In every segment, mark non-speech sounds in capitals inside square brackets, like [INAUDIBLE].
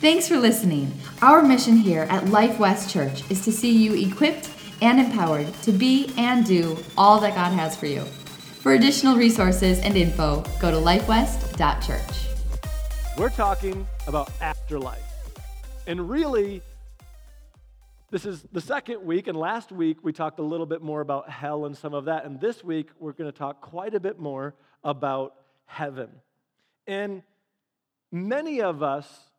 Thanks for listening. Our mission here at Life West Church is to see you equipped and empowered to be and do all that God has for you. For additional resources and info, go to lifewest.church. We're talking about afterlife. And really, this is the second week, and last week we talked a little bit more about hell and some of that. And this week we're going to talk quite a bit more about heaven. And many of us,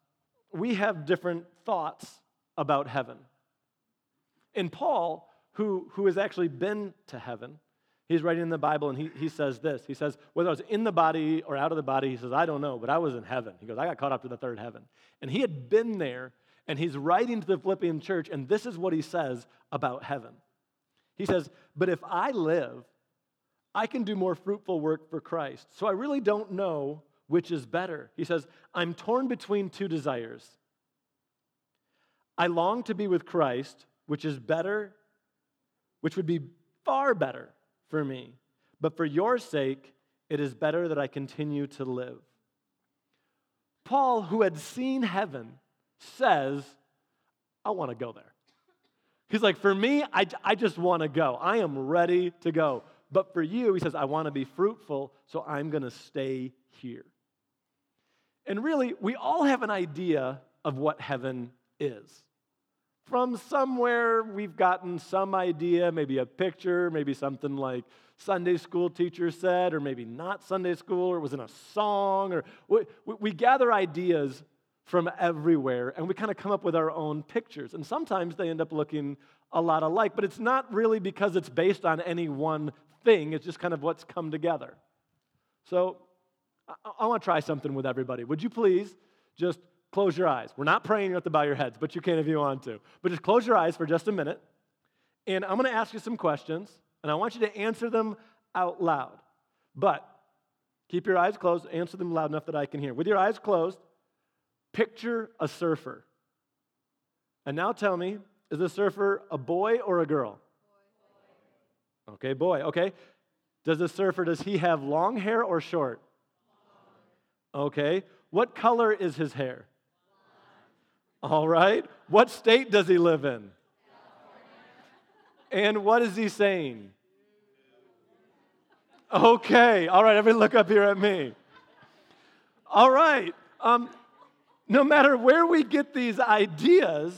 we have different thoughts about heaven. And Paul, who, who has actually been to heaven, he's writing in the Bible and he, he says this. He says, whether I was in the body or out of the body, he says, I don't know, but I was in heaven. He goes, I got caught up to the third heaven. And he had been there and he's writing to the Philippian church, and this is what he says about heaven. He says, But if I live, I can do more fruitful work for Christ. So I really don't know which is better. He says, I'm torn between two desires. I long to be with Christ, which is better, which would be far better for me. But for your sake, it is better that I continue to live. Paul, who had seen heaven, says, I want to go there. He's like, for me, I, I just want to go. I am ready to go. But for you, he says, I want to be fruitful, so I'm going to stay here. And really, we all have an idea of what heaven is. From somewhere, we've gotten some idea, maybe a picture, maybe something like Sunday school teacher said, or maybe not Sunday school, or it was in a song, or we, we gather ideas from everywhere, and we kind of come up with our own pictures. And sometimes they end up looking a lot alike, but it's not really because it's based on any one thing, it's just kind of what's come together. So I, I want to try something with everybody. Would you please just close your eyes? We're not praying you have to bow your heads, but you can if you want to. But just close your eyes for just a minute, and I'm going to ask you some questions, and I want you to answer them out loud. But keep your eyes closed, answer them loud enough that I can hear. With your eyes closed, Picture a surfer. And now tell me, is the surfer a boy or a girl? Okay, boy. Okay. Does the surfer does he have long hair or short? Okay. What color is his hair? All right. What state does he live in? And what is he saying? Okay. All right. Everybody look up here at me. All right. Um, no matter where we get these ideas,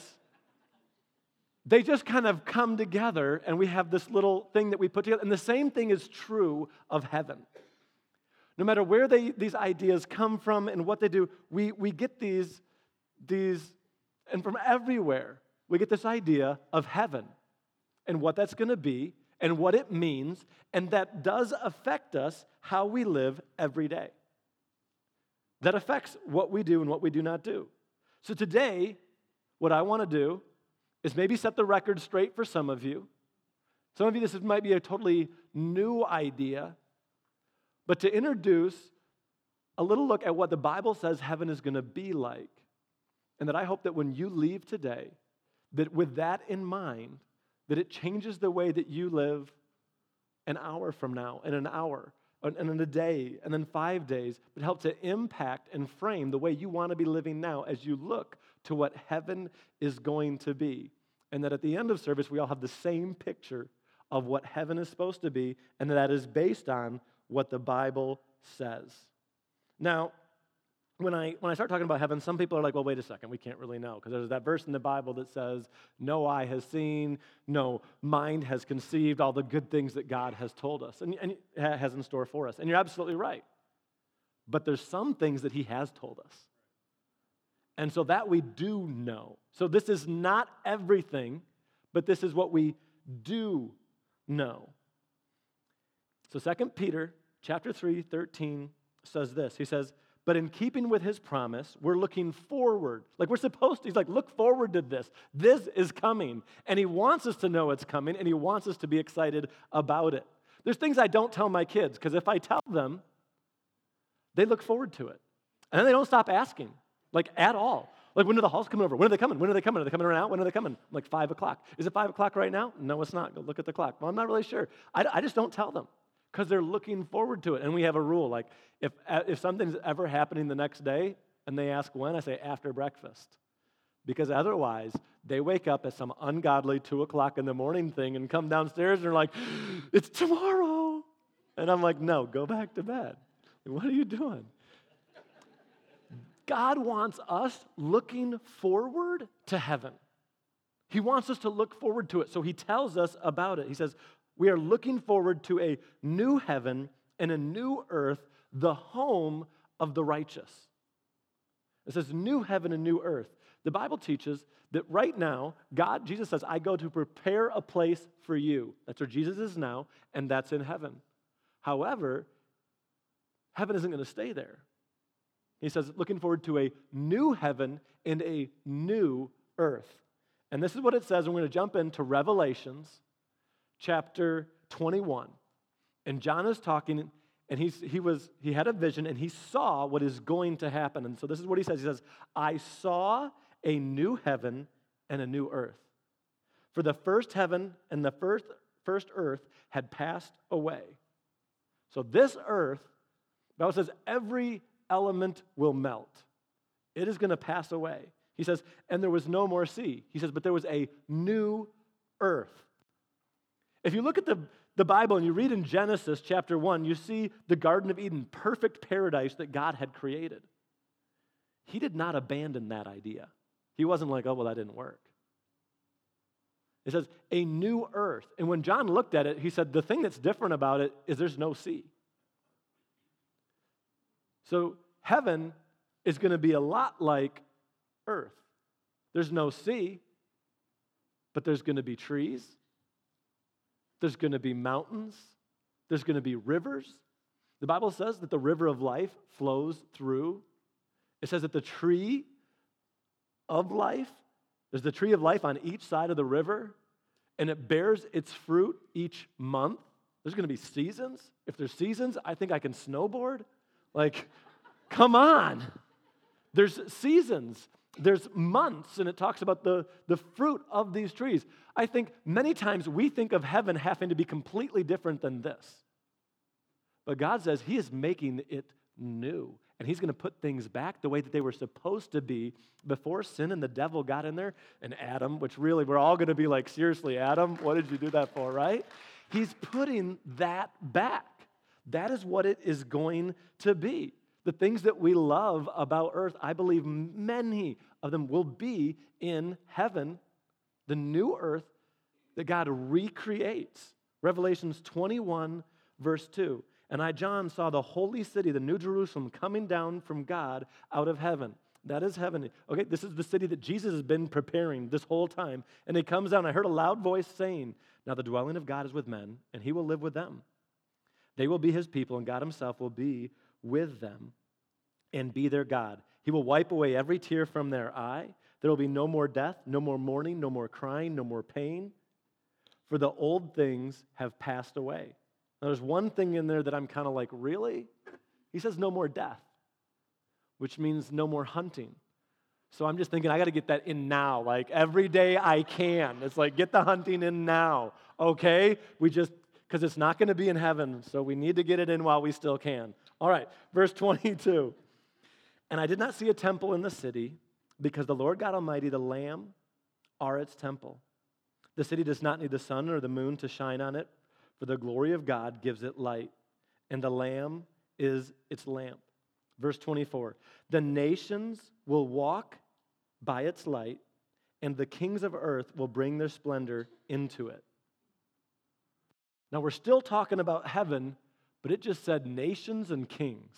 they just kind of come together and we have this little thing that we put together. And the same thing is true of heaven. No matter where they, these ideas come from and what they do, we, we get these, these, and from everywhere, we get this idea of heaven and what that's going to be and what it means, and that does affect us how we live every day that affects what we do and what we do not do. So today, what I want to do is maybe set the record straight for some of you. Some of you, this might be a totally new idea, but to introduce a little look at what the Bible says heaven is going to be like. And that I hope that when you leave today, that with that in mind, that it changes the way that you live an hour from now, in an hour, and in a day, and then five days, but help to impact and frame the way you want to be living now as you look to what heaven is going to be. And that at the end of service, we all have the same picture of what heaven is supposed to be, and that is based on what the Bible says. Now, when I, when I start talking about heaven, some people are like, well, wait a second, we can't really know. Because there's that verse in the Bible that says, no eye has seen, no mind has conceived all the good things that God has told us and, and has in store for us. And you're absolutely right. But there's some things that He has told us. And so that we do know. So this is not everything, but this is what we do know. So 2 Peter chapter 3, 13 says this. He says, but in keeping with his promise, we're looking forward. Like we're supposed to. He's like, look forward to this. This is coming. And he wants us to know it's coming, and he wants us to be excited about it. There's things I don't tell my kids, because if I tell them, they look forward to it. And then they don't stop asking, like at all. Like, when are the halls coming over? When are they coming? When are they coming? Are they coming around? When are they coming? Like, five o'clock. Is it five o'clock right now? No, it's not. Go look at the clock. Well, I'm not really sure. I, I just don't tell them because they're looking forward to it. And we have a rule like if, uh, if something's ever happening the next day, And they ask when? I say after breakfast. Because otherwise, they wake up at some ungodly two o'clock in the morning thing and come downstairs and they're like, [GASPS] it's tomorrow. And I'm like, no, go back to bed. What are you doing? God wants us looking forward to heaven. He wants us to look forward to it. So he tells us about it. He says, We are looking forward to a new heaven and a new earth, the home of the righteous. It says, New heaven and new earth. The Bible teaches that right now, God, Jesus says, I go to prepare a place for you. That's where Jesus is now, and that's in heaven. However, heaven isn't going to stay there. He says, looking forward to a new heaven and a new earth. And this is what it says. We're going to jump into Revelations chapter 21. And John is talking, and he's, he, was, he had a vision, and he saw what is going to happen. And so this is what he says He says, I saw a new heaven and a new earth. For the first heaven and the first, first earth had passed away. So this earth, Bible says, every element will melt. It is going to pass away. He says, and there was no more sea. He says, but there was a new earth. If you look at the, the Bible and you read in Genesis chapter 1, you see the Garden of Eden, perfect paradise that God had created. He did not abandon that idea. He wasn't like, oh, well, that didn't work. It says, a new earth. And when John looked at it, he said, the thing that's different about it is there's no sea. So heaven is going to be a lot like earth. There's no sea, but there's going to be trees, there's going to be mountains, there's going to be rivers. The Bible says that the river of life flows through. It says that the tree of life, there's the tree of life on each side of the river, and it bears its fruit each month. There's going to be seasons. If there's seasons, I think I can snowboard. Like, come on. There's seasons, there's months, and it talks about the, the fruit of these trees. I think many times we think of heaven having to be completely different than this. But God says He is making it new. And He's going to put things back the way that they were supposed to be before sin and the devil got in there. And Adam, which really we're all going to be like, seriously, Adam, what did you do that for, right? He's putting that back. That is what it is going to be. The things that we love about earth, I believe many of them will be in heaven, the new earth that God recreates. Revelations 21, verse 2. And I, John, saw the holy city, the New Jerusalem, coming down from God out of heaven. That is heaven. Okay, this is the city that Jesus has been preparing this whole time. And it comes down. I heard a loud voice saying, Now the dwelling of God is with men, and he will live with them. They will be his people, and God himself will be with them and be their God. He will wipe away every tear from their eye. There will be no more death, no more mourning, no more crying, no more pain, for the old things have passed away. Now, there's one thing in there that I'm kind of like, really? He says no more death, which means no more hunting. So I'm just thinking, I got to get that in now. Like every day I can. It's like, get the hunting in now. Okay? We just, because it's not going to be in heaven. So we need to get it in while we still can. All right, verse 22. And I did not see a temple in the city because the Lord God Almighty, the Lamb, are its temple. The city does not need the sun or the moon to shine on it, for the glory of God gives it light, and the Lamb is its lamp. Verse 24 The nations will walk by its light, and the kings of earth will bring their splendor into it. Now, we're still talking about heaven, but it just said nations and kings.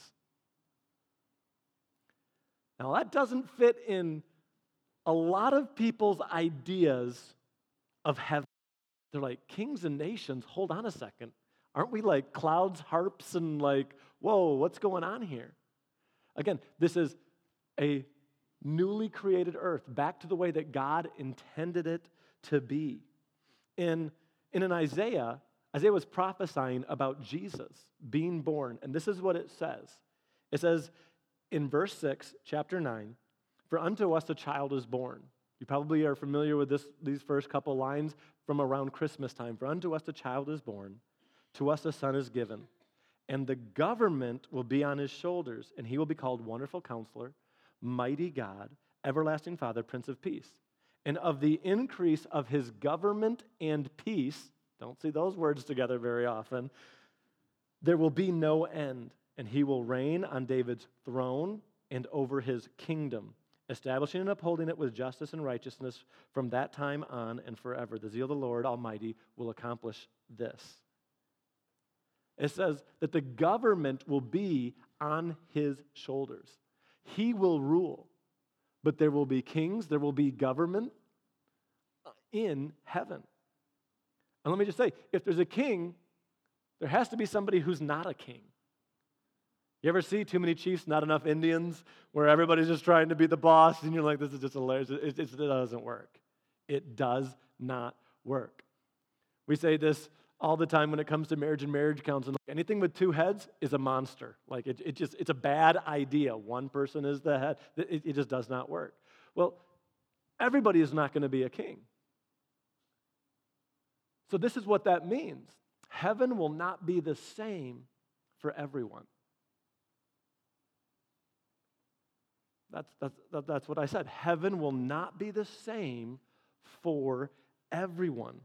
Now, that doesn't fit in a lot of people's ideas of heaven. They're like, kings and nations, hold on a second. Aren't we like clouds, harps, and like, whoa, what's going on here? Again, this is a newly created earth, back to the way that God intended it to be. In, in an Isaiah, Isaiah was prophesying about Jesus being born, and this is what it says. It says, in verse 6, chapter 9, for unto us a child is born. You probably are familiar with this, these first couple lines from around Christmas time. For unto us a child is born, to us a son is given, and the government will be on his shoulders, and he will be called Wonderful Counselor, mighty God, everlasting Father, Prince of Peace. And of the increase of his government and peace, don't see those words together very often, there will be no end, and he will reign on David's throne and over his kingdom, establishing and upholding it with justice and righteousness from that time on and forever. The zeal of the Lord Almighty will accomplish this. It says that the government will be on his shoulders. He will rule, but there will be kings, there will be government in heaven. And let me just say if there's a king, there has to be somebody who's not a king. You ever see too many chiefs, not enough Indians, where everybody's just trying to be the boss, and you're like, this is just hilarious. It, it, it doesn't work. It does not work. We say this all the time when it comes to marriage and marriage counseling. Anything with two heads is a monster. Like it, it just, it's a bad idea. One person is the head. It, it just does not work. Well, everybody is not going to be a king. So this is what that means. Heaven will not be the same for everyone. That's, that's, that's what I said. Heaven will not be the same for everyone.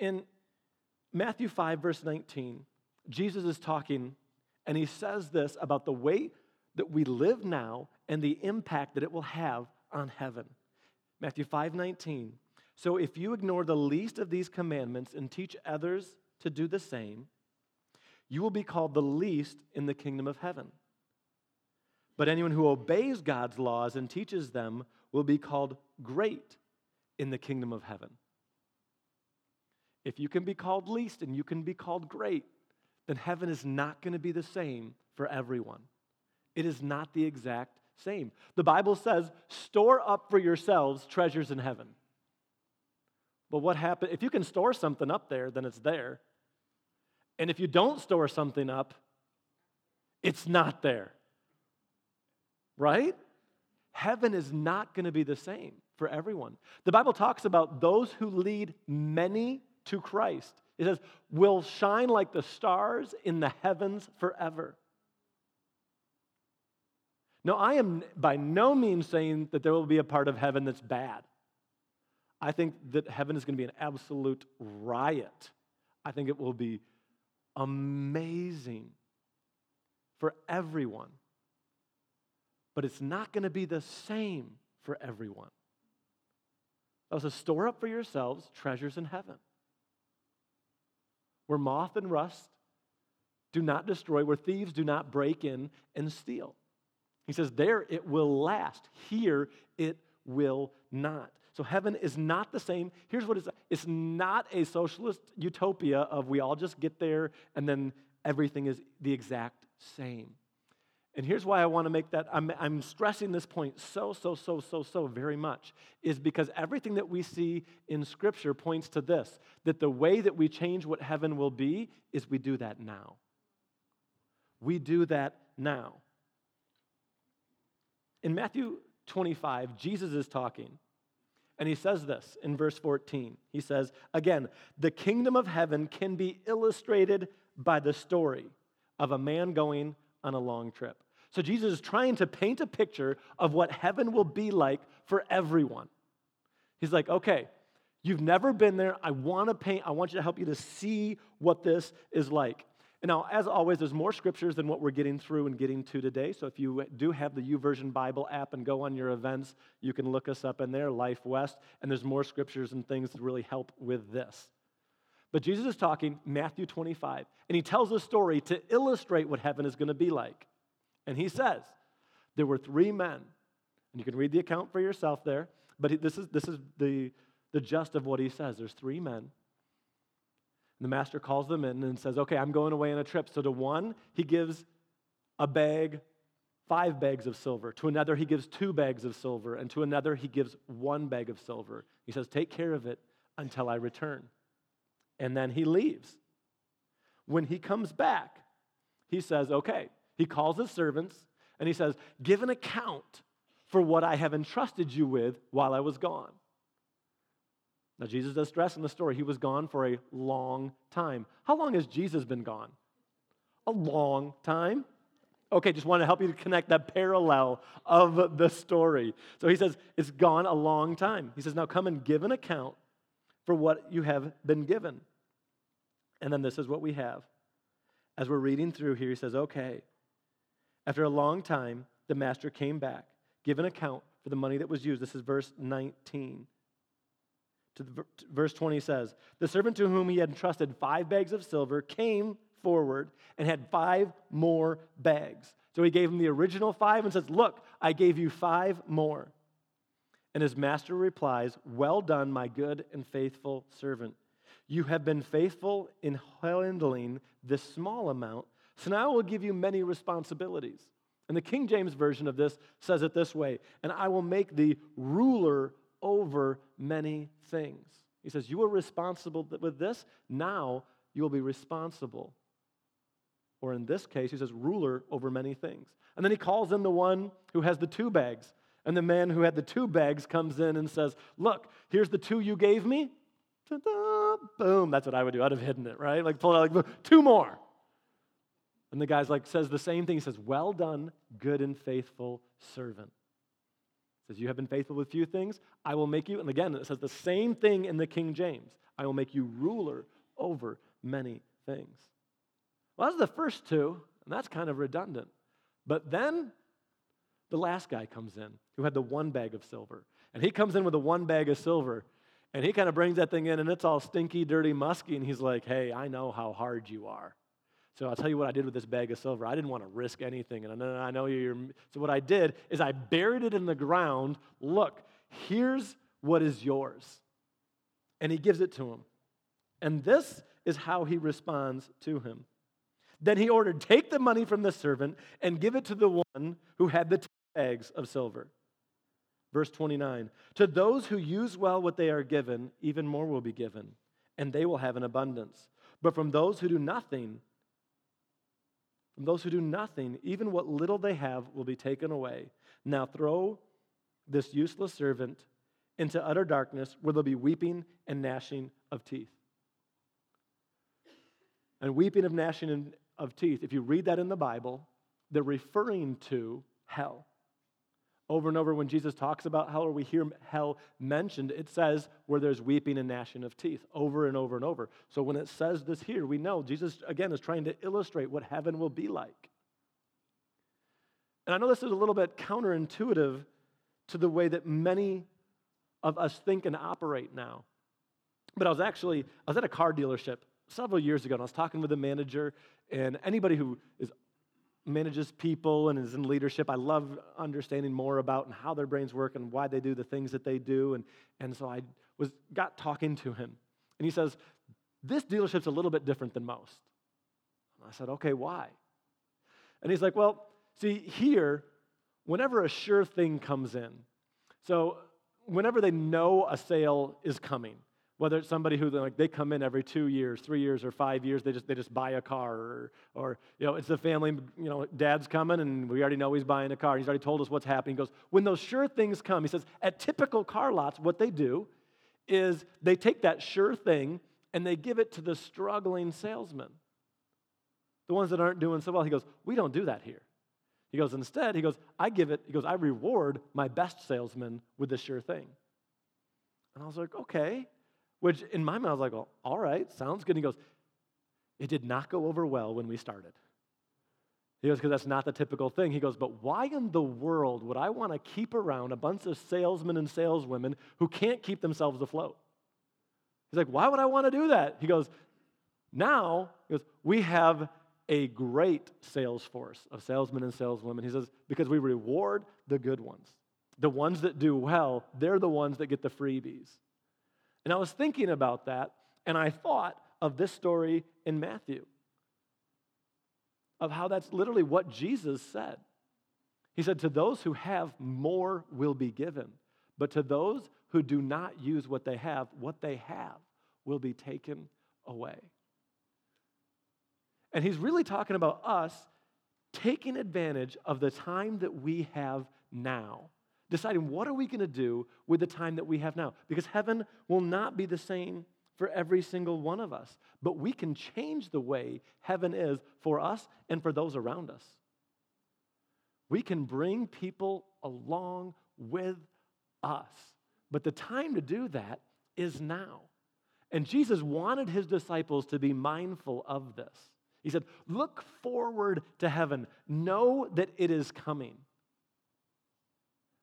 In Matthew 5, verse 19, Jesus is talking and he says this about the way that we live now and the impact that it will have on heaven. Matthew 5, 19. So if you ignore the least of these commandments and teach others to do the same, you will be called the least in the kingdom of heaven. But anyone who obeys God's laws and teaches them will be called great in the kingdom of heaven. If you can be called least and you can be called great, then heaven is not going to be the same for everyone. It is not the exact same. The Bible says, store up for yourselves treasures in heaven. But what happens if you can store something up there, then it's there. And if you don't store something up, it's not there. Right? Heaven is not going to be the same for everyone. The Bible talks about those who lead many to Christ. It says, will shine like the stars in the heavens forever. Now, I am by no means saying that there will be a part of heaven that's bad. I think that heaven is going to be an absolute riot. I think it will be amazing for everyone. But it's not going to be the same for everyone. That was a store up for yourselves treasures in heaven where moth and rust do not destroy, where thieves do not break in and steal. He says, There it will last. Here it will not. So heaven is not the same. Here's what it's it's not a socialist utopia of we all just get there and then everything is the exact same. And here's why I want to make that, I'm, I'm stressing this point so, so, so, so, so very much, is because everything that we see in Scripture points to this that the way that we change what heaven will be is we do that now. We do that now. In Matthew 25, Jesus is talking, and he says this in verse 14. He says, Again, the kingdom of heaven can be illustrated by the story of a man going on a long trip. So Jesus is trying to paint a picture of what heaven will be like for everyone. He's like, okay, you've never been there. I want to paint, I want you to help you to see what this is like. Now, as always, there's more scriptures than what we're getting through and getting to today. So if you do have the YouVersion Bible app and go on your events, you can look us up in there, Life West, and there's more scriptures and things to really help with this. But Jesus is talking, Matthew 25, and he tells a story to illustrate what heaven is going to be like. And he says, there were three men, and you can read the account for yourself there, but this is, this is the, the gist of what he says. There's three men. The master calls them in and says, Okay, I'm going away on a trip. So to one, he gives a bag, five bags of silver. To another, he gives two bags of silver. And to another, he gives one bag of silver. He says, Take care of it until I return. And then he leaves. When he comes back, he says, Okay, he calls his servants and he says, Give an account for what I have entrusted you with while I was gone. Now, Jesus does stress in the story, he was gone for a long time. How long has Jesus been gone? A long time. Okay, just want to help you to connect that parallel of the story. So he says, It's gone a long time. He says, Now come and give an account for what you have been given. And then this is what we have. As we're reading through here, he says, Okay. After a long time, the master came back, give an account for the money that was used. This is verse 19. The, verse 20 says, The servant to whom he had entrusted five bags of silver came forward and had five more bags. So he gave him the original five and says, Look, I gave you five more. And his master replies, Well done, my good and faithful servant. You have been faithful in handling this small amount, so now I will give you many responsibilities. And the King James Version of this says it this way And I will make thee ruler over many things. He says, You were responsible with this, now you will be responsible or in this case, he says, ruler over many things. And then he calls in the one who has the two bags. And the man who had the two bags comes in and says, Look, here's the two you gave me. Ta-da, boom. That's what I would do. I'd have hidden it, right? Like, pull out, like, two more. And the guy's like, says the same thing. He says, Well done, good and faithful servant. Says, You have been faithful with few things. I will make you, and again, it says the same thing in the King James I will make you ruler over many things. Well, that's the first two, and that's kind of redundant. But then the last guy comes in who had the one bag of silver. And he comes in with the one bag of silver, and he kind of brings that thing in, and it's all stinky, dirty, musky. And he's like, Hey, I know how hard you are. So I'll tell you what I did with this bag of silver. I didn't want to risk anything. And I know you're. So what I did is I buried it in the ground. Look, here's what is yours. And he gives it to him. And this is how he responds to him. Then he ordered, Take the money from the servant and give it to the one who had the bags of silver. Verse 29 To those who use well what they are given, even more will be given, and they will have an abundance. But from those who do nothing, from those who do nothing, even what little they have will be taken away. Now throw this useless servant into utter darkness where there'll be weeping and gnashing of teeth. And weeping of gnashing of teeth, if you read that in the Bible, they're referring to hell. Over and over, when Jesus talks about hell or we hear hell mentioned, it says where there's weeping and gnashing of teeth over and over and over. So when it says this here, we know Jesus, again, is trying to illustrate what heaven will be like. And I know this is a little bit counterintuitive to the way that many of us think and operate now. But I was actually, I was at a car dealership several years ago, and I was talking with a manager, and anybody who is manages people and is in leadership, I love understanding more about and how their brains work and why they do the things that they do. And, and so I was got talking to him, and he says, "This dealership's a little bit different than most." And I said, "Okay, why?" And he's like, "Well, see here, whenever a sure thing comes in, so whenever they know a sale is coming." Whether it's somebody who like they come in every two years three years or five years they just they just buy a car or, or you know it's the family you know dad's coming and we already know he's buying a car. He's already told us what's happening. He goes when those sure things come he says at typical car lots what they do is they take that sure thing and they give it to the struggling salesman the ones that aren't doing so well. He goes we don't do that here. He goes instead he goes i give it he goes i reward my best salesman with the sure thing. And i was like okay which in my mind, I was like, well, all right, sounds good. He goes, it did not go over well when we started. He goes, because that's not the typical thing. He goes, but why in the world would I want to keep around a bunch of salesmen and saleswomen who can't keep themselves afloat? He's like, why would I want to do that? He goes, now, he goes, we have a great sales force of salesmen and saleswomen. He says, because we reward the good ones. The ones that do well, they're the ones that get the freebies. And I was thinking about that, and I thought of this story in Matthew, of how that's literally what Jesus said. He said, To those who have, more will be given. But to those who do not use what they have, what they have will be taken away. And he's really talking about us taking advantage of the time that we have now deciding what are we going to do with the time that we have now because heaven will not be the same for every single one of us but we can change the way heaven is for us and for those around us We can bring people along with us. But the time to do that is now. And Jesus wanted his disciples to be mindful of this. He said, Look forward to heaven. Know that it is coming.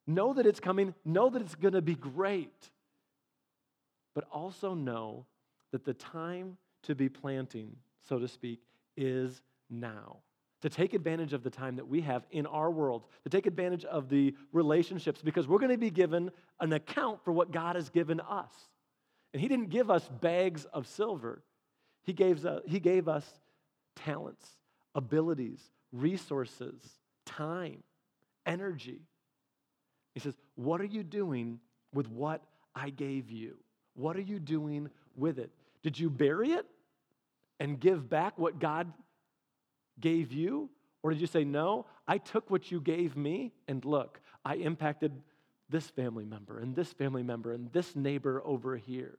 Know that it's coming. Know that it's going to be great. But also know that the time to be planting, so to speak, is now. To take advantage of the time that we have in our world, to take advantage of the relationships, because we're going to be given an account for what God has given us. And He didn't give us bags of silver, He gave, us, he gave us talents, abilities, resources, time, energy. He says, What are you doing with what I gave you? What are you doing with it? Did you bury it and give back what God gave you? Or did you say, No, I took what you gave me and look, I impacted this family member and this family member and this neighbor over here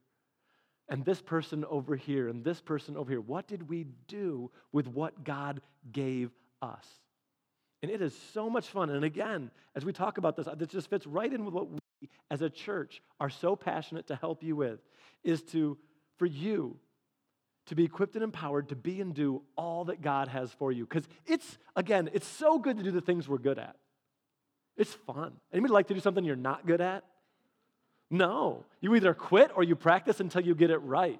and this person over here and this person over here. What did we do with what God gave us? And it is so much fun. And again, as we talk about this, this just fits right in with what we as a church are so passionate to help you with is to for you to be equipped and empowered to be and do all that God has for you. Because it's, again, it's so good to do the things we're good at. It's fun. Anybody like to do something you're not good at? No. You either quit or you practice until you get it right.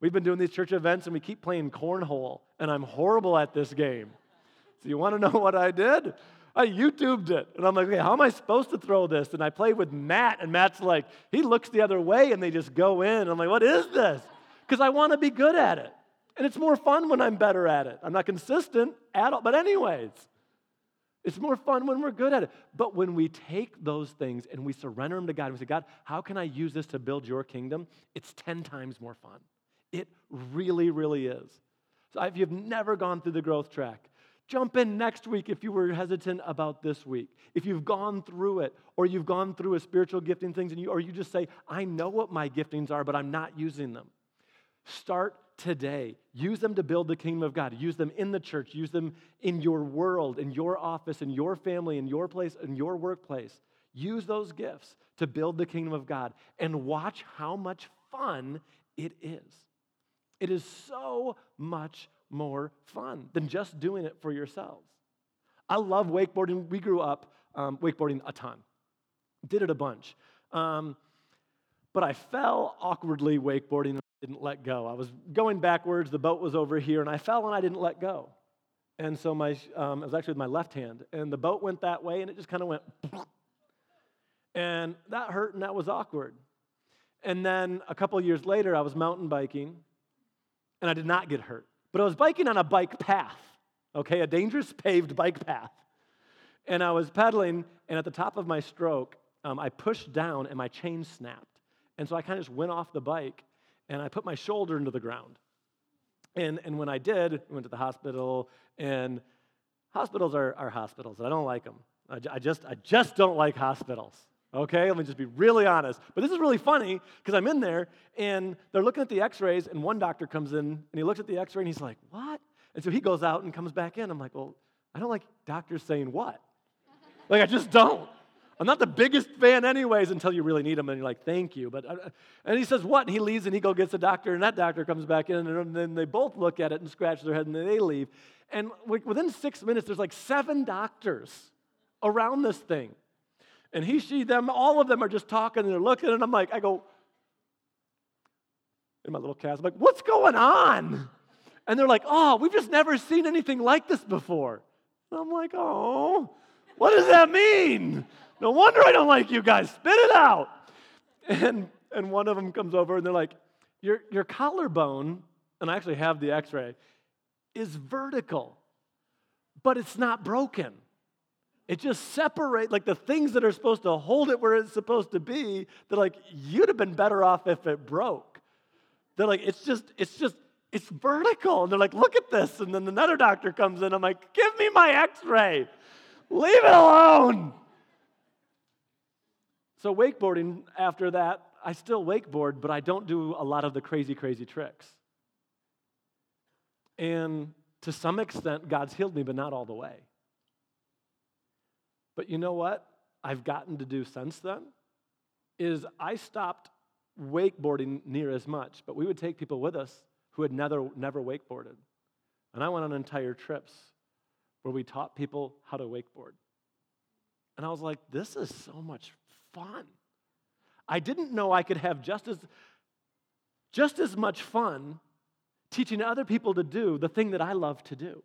We've been doing these church events and we keep playing cornhole, and I'm horrible at this game. So, you want to know what I did? I YouTubed it. And I'm like, okay, how am I supposed to throw this? And I play with Matt, and Matt's like, he looks the other way and they just go in. I'm like, what is this? Because I want to be good at it. And it's more fun when I'm better at it. I'm not consistent at all, but, anyways, it's more fun when we're good at it. But when we take those things and we surrender them to God and we say, God, how can I use this to build your kingdom? It's 10 times more fun. It really, really is. So if you've never gone through the growth track, jump in next week if you were hesitant about this week. If you've gone through it, or you've gone through a spiritual gifting things, and you, or you just say, I know what my giftings are, but I'm not using them. Start today. Use them to build the kingdom of God. Use them in the church. Use them in your world, in your office, in your family, in your place, in your workplace. Use those gifts to build the kingdom of God and watch how much fun it is. It is so much more fun than just doing it for yourselves. I love wakeboarding. We grew up um, wakeboarding a ton, did it a bunch. Um, but I fell awkwardly wakeboarding and didn't let go. I was going backwards, the boat was over here, and I fell and I didn't let go. And so my, um, I was actually with my left hand, and the boat went that way, and it just kind of went, [LAUGHS] and that hurt and that was awkward. And then a couple years later, I was mountain biking, and I did not get hurt. But I was biking on a bike path, okay, a dangerous paved bike path. And I was pedaling, and at the top of my stroke, um, I pushed down and my chain snapped. And so I kind of just went off the bike and I put my shoulder into the ground. And, and when I did, I went to the hospital, and hospitals are, are hospitals, and I don't like them. I, I, just, I just don't like hospitals. Okay, let me just be really honest. But this is really funny because I'm in there and they're looking at the x rays, and one doctor comes in and he looks at the x ray and he's like, What? And so he goes out and comes back in. I'm like, Well, I don't like doctors saying what. like, I just don't. I'm not the biggest fan, anyways, until you really need them and you're like, Thank you. But, uh, and he says, What? And he leaves and he go gets the doctor, and that doctor comes back in, and then they both look at it and scratch their head and then they leave. And within six minutes, there's like seven doctors around this thing. And he, she, them, all of them are just talking and they're looking, and I'm like, I go, in my little cast, I'm like, what's going on? And they're like, oh, we've just never seen anything like this before. And I'm like, oh, what does that mean? No wonder I don't like you guys. Spit it out. And, and one of them comes over and they're like, your, your collarbone, and I actually have the x ray, is vertical, but it's not broken. It just separates, like the things that are supposed to hold it where it's supposed to be, they're like, you'd have been better off if it broke. They're like, it's just, it's just, it's vertical. And they're like, look at this. And then another doctor comes in. I'm like, give me my x ray. Leave it alone. So, wakeboarding, after that, I still wakeboard, but I don't do a lot of the crazy, crazy tricks. And to some extent, God's healed me, but not all the way. But you know what I've gotten to do since then? Is I stopped wakeboarding near as much, but we would take people with us who had never, never wakeboarded. And I went on entire trips where we taught people how to wakeboard. And I was like, this is so much fun. I didn't know I could have just as, just as much fun teaching other people to do the thing that I love to do.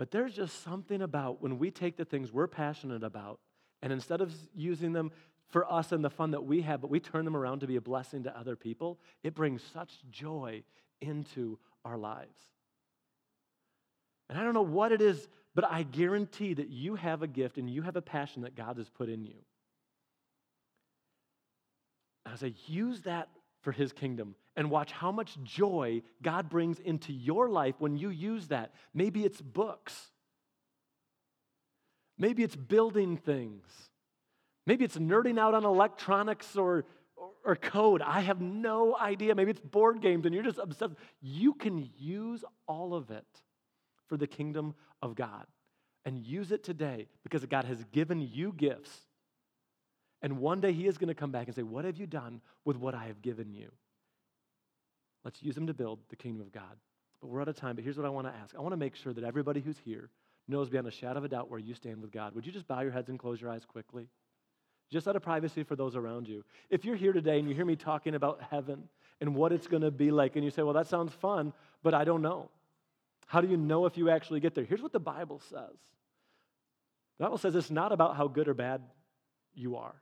But there's just something about when we take the things we're passionate about and instead of using them for us and the fun that we have, but we turn them around to be a blessing to other people, it brings such joy into our lives. And I don't know what it is, but I guarantee that you have a gift and you have a passion that God has put in you. I say, use that for His kingdom and watch how much joy God brings into your life when you use that. Maybe it's books, maybe it's building things, maybe it's nerding out on electronics or, or, code. I have no idea. Maybe it's board games and you're just obsessed. You can use all of it for the kingdom of God and use it today because God has given you gifts. And one day He is going to come back and say, What have you done with what I have given you? Let's use them to build the kingdom of God. But we're out of time. But here's what I want to ask I want to make sure that everybody who's here knows beyond a shadow of a doubt where you stand with God. Would you just bow your heads and close your eyes quickly? Just out of privacy for those around you. If you're here today and you hear me talking about heaven and what it's going to be like, and you say, well, that sounds fun, but I don't know. How do you know if you actually get there? Here's what the Bible says the Bible says it's not about how good or bad you are.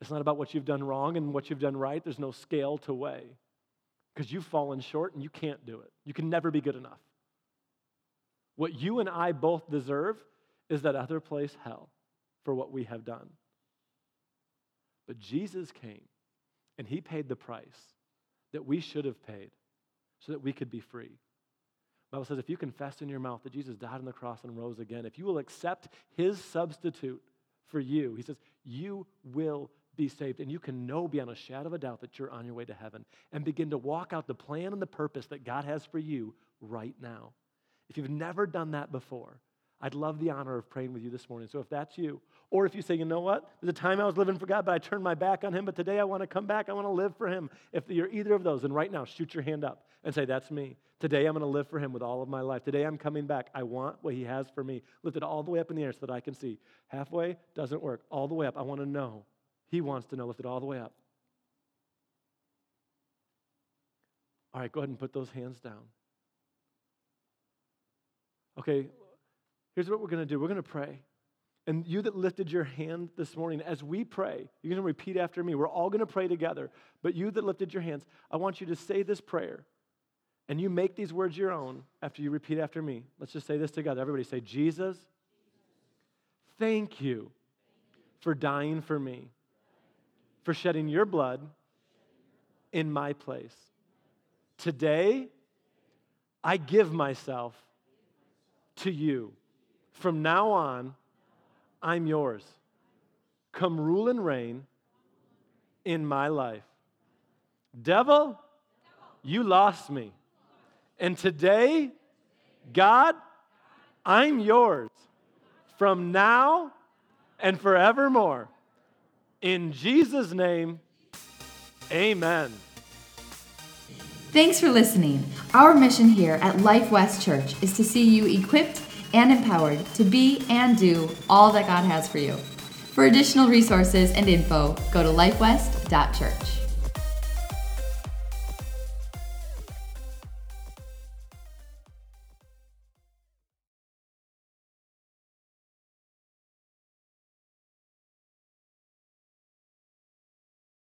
It's not about what you've done wrong and what you've done right. There's no scale to weigh because you've fallen short and you can't do it. You can never be good enough. What you and I both deserve is that other place, hell, for what we have done. But Jesus came and he paid the price that we should have paid so that we could be free. The Bible says if you confess in your mouth that Jesus died on the cross and rose again, if you will accept his substitute for you, he says, you will be saved. And you can know beyond a shadow of a doubt that you're on your way to heaven and begin to walk out the plan and the purpose that God has for you right now. If you've never done that before, I'd love the honor of praying with you this morning. So if that's you, or if you say, you know what, there's a time I was living for God, but I turned my back on Him, but today I want to come back, I want to live for Him. If you're either of those, then right now, shoot your hand up and say, that's me. Today I'm going to live for Him with all of my life. Today I'm coming back. I want what He has for me. Lift it all the way up in the air so that I can see. Halfway doesn't work. All the way up, I want to know he wants to know. Lift it all the way up. All right, go ahead and put those hands down. Okay, here's what we're going to do we're going to pray. And you that lifted your hand this morning, as we pray, you're going to repeat after me. We're all going to pray together. But you that lifted your hands, I want you to say this prayer. And you make these words your own after you repeat after me. Let's just say this together. Everybody say, Jesus, thank you for dying for me for shedding your blood in my place. Today, I give myself to you. From now on, I'm yours. Come rule and reign in my life. Devil, you lost me. And today, God, I'm yours from now and forevermore. In Jesus' name, amen. Thanks for listening. Our mission here at Life West Church is to see you equipped and empowered to be and do all that God has for you. For additional resources and info, go to lifewest.church.